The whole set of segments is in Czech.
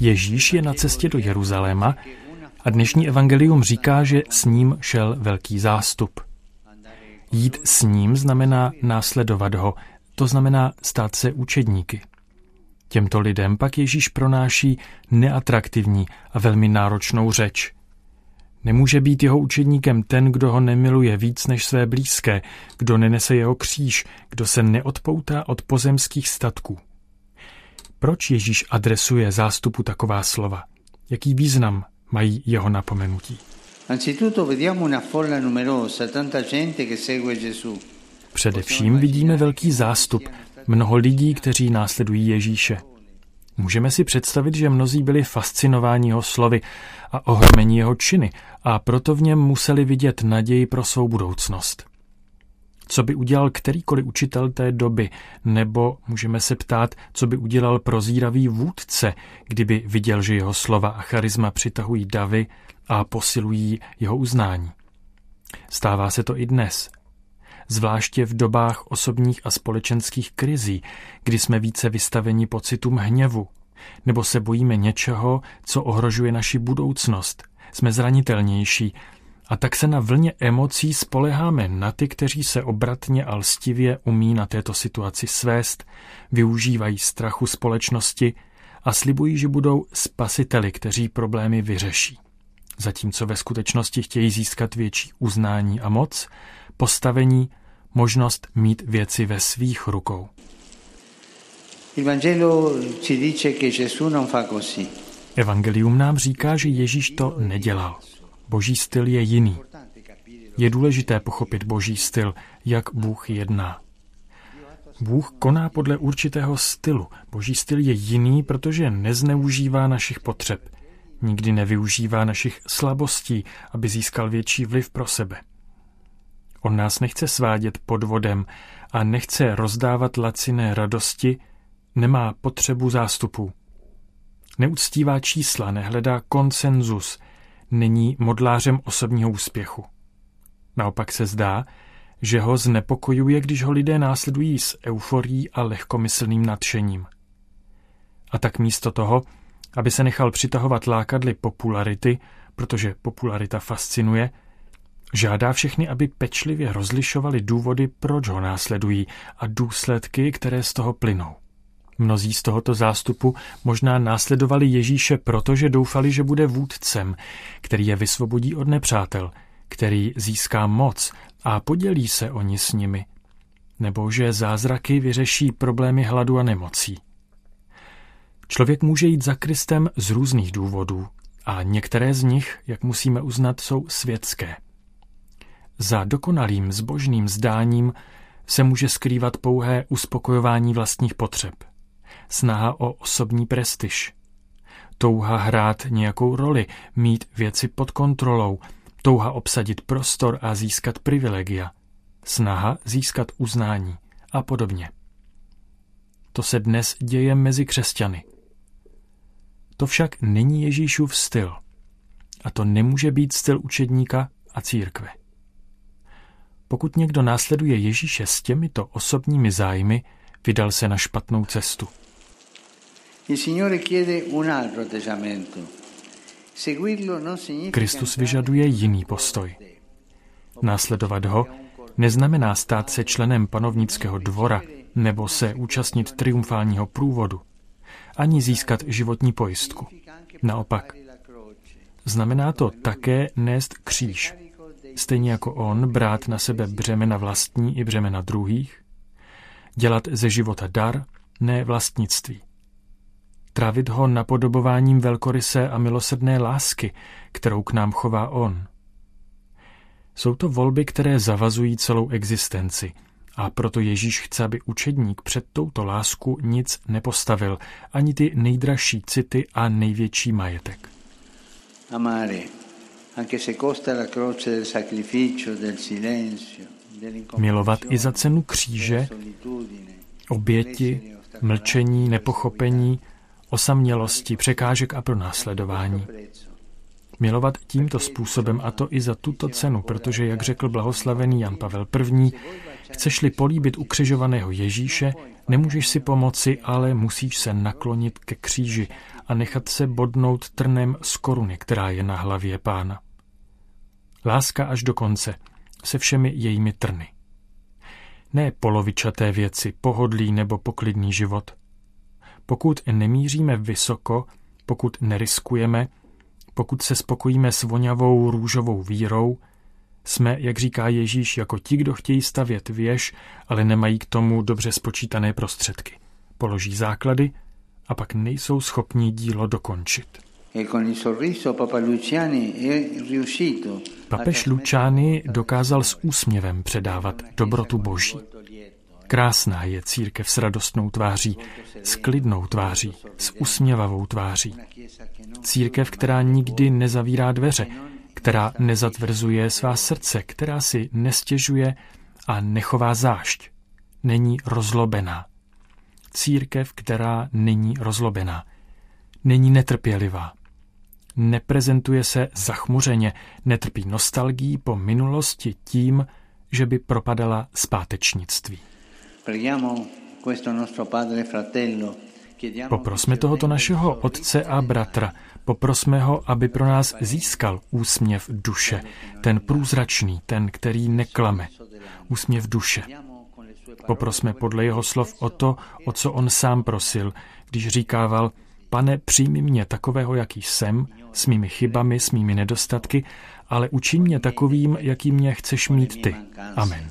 Ježíš je na cestě do Jeruzaléma a dnešní evangelium říká, že s ním šel velký zástup. Jít s ním znamená následovat ho, to znamená stát se učedníky. Těmto lidem pak Ježíš pronáší neatraktivní a velmi náročnou řeč. Nemůže být jeho učedníkem ten, kdo ho nemiluje víc než své blízké, kdo nenese jeho kříž, kdo se neodpoutá od pozemských statků. Proč Ježíš adresuje zástupu taková slova? Jaký význam mají jeho napomenutí? Především vidíme velký zástup, mnoho lidí, kteří následují Ježíše. Můžeme si představit, že mnozí byli fascinováni jeho slovy a ohromení jeho činy a proto v něm museli vidět naději pro svou budoucnost. Co by udělal kterýkoliv učitel té doby, nebo můžeme se ptát, co by udělal prozíravý vůdce, kdyby viděl, že jeho slova a charisma přitahují davy a posilují jeho uznání. Stává se to i dnes, zvláště v dobách osobních a společenských krizí, kdy jsme více vystaveni pocitům hněvu, nebo se bojíme něčeho, co ohrožuje naši budoucnost. Jsme zranitelnější a tak se na vlně emocí spoleháme na ty, kteří se obratně a lstivě umí na této situaci svést, využívají strachu společnosti a slibují, že budou spasiteli, kteří problémy vyřeší. Zatímco ve skutečnosti chtějí získat větší uznání a moc, postavení možnost mít věci ve svých rukou. Evangelium nám říká, že Ježíš to nedělal. Boží styl je jiný. Je důležité pochopit boží styl, jak Bůh jedná. Bůh koná podle určitého stylu. Boží styl je jiný, protože nezneužívá našich potřeb. Nikdy nevyužívá našich slabostí, aby získal větší vliv pro sebe. On nás nechce svádět podvodem a nechce rozdávat laciné radosti, nemá potřebu zástupu. Neuctívá čísla, nehledá konsenzus, není modlářem osobního úspěchu. Naopak se zdá, že ho znepokojuje, když ho lidé následují s euforií a lehkomyslným nadšením. A tak místo toho, aby se nechal přitahovat lákadly popularity, protože popularita fascinuje, Žádá všechny, aby pečlivě rozlišovali důvody, proč ho následují a důsledky, které z toho plynou. Mnozí z tohoto zástupu možná následovali Ježíše, protože doufali, že bude vůdcem, který je vysvobodí od nepřátel, který získá moc a podělí se oni s nimi, nebo že zázraky vyřeší problémy hladu a nemocí. Člověk může jít za Kristem z různých důvodů a některé z nich, jak musíme uznat, jsou světské – za dokonalým zbožným zdáním se může skrývat pouhé uspokojování vlastních potřeb, snaha o osobní prestiž, touha hrát nějakou roli, mít věci pod kontrolou, touha obsadit prostor a získat privilegia, snaha získat uznání a podobně. To se dnes děje mezi křesťany. To však není Ježíšův styl. A to nemůže být styl učedníka a církve. Pokud někdo následuje Ježíše s těmito osobními zájmy, vydal se na špatnou cestu. Kristus vyžaduje jiný postoj. Následovat ho neznamená stát se členem panovnického dvora nebo se účastnit triumfálního průvodu, ani získat životní pojistku. Naopak, znamená to také nést kříž, stejně jako on, brát na sebe břemena vlastní i břemena druhých, dělat ze života dar, ne vlastnictví. Trávit ho napodobováním velkorysé a milosrdné lásky, kterou k nám chová on. Jsou to volby, které zavazují celou existenci a proto Ježíš chce, aby učedník před touto lásku nic nepostavil, ani ty nejdražší city a největší majetek. Amare Milovat i za cenu kříže, oběti, mlčení, nepochopení, osamělosti, překážek a pronásledování. Milovat tímto způsobem a to i za tuto cenu, protože, jak řekl blahoslavený Jan Pavel I., chceš-li políbit ukřižovaného Ježíše, nemůžeš si pomoci, ale musíš se naklonit ke kříži a nechat se bodnout trnem z koruny, která je na hlavě pána. Láska až do konce, se všemi jejími trny. Ne polovičaté věci, pohodlí nebo poklidný život. Pokud nemíříme vysoko, pokud neriskujeme, pokud se spokojíme s voňavou růžovou vírou, jsme, jak říká Ježíš, jako ti, kdo chtějí stavět věž, ale nemají k tomu dobře spočítané prostředky. Položí základy a pak nejsou schopni dílo dokončit. E Papež Luciani dokázal s úsměvem předávat dobrotu Boží. Krásná je církev s radostnou tváří, s klidnou tváří, s usměvavou tváří. Církev, která nikdy nezavírá dveře, která nezatvrzuje svá srdce, která si nestěžuje a nechová zášť. Není rozlobená. Církev, která není rozlobená. Není netrpělivá. Neprezentuje se zachmuřeně, netrpí nostalgií po minulosti tím, že by propadala zpátečnictví. Poprosme tohoto našeho otce a bratra, poprosme ho, aby pro nás získal úsměv duše, ten průzračný, ten, který neklame, úsměv duše. Poprosme podle jeho slov o to, o co on sám prosil, když říkával, pane, přijmi mě takového, jaký jsem, s mými chybami, s mými nedostatky, ale učiň mě takovým, jaký mě chceš mít ty. Amen.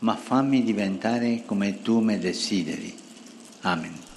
Ma fammi diventare come tu me desideri. Amen.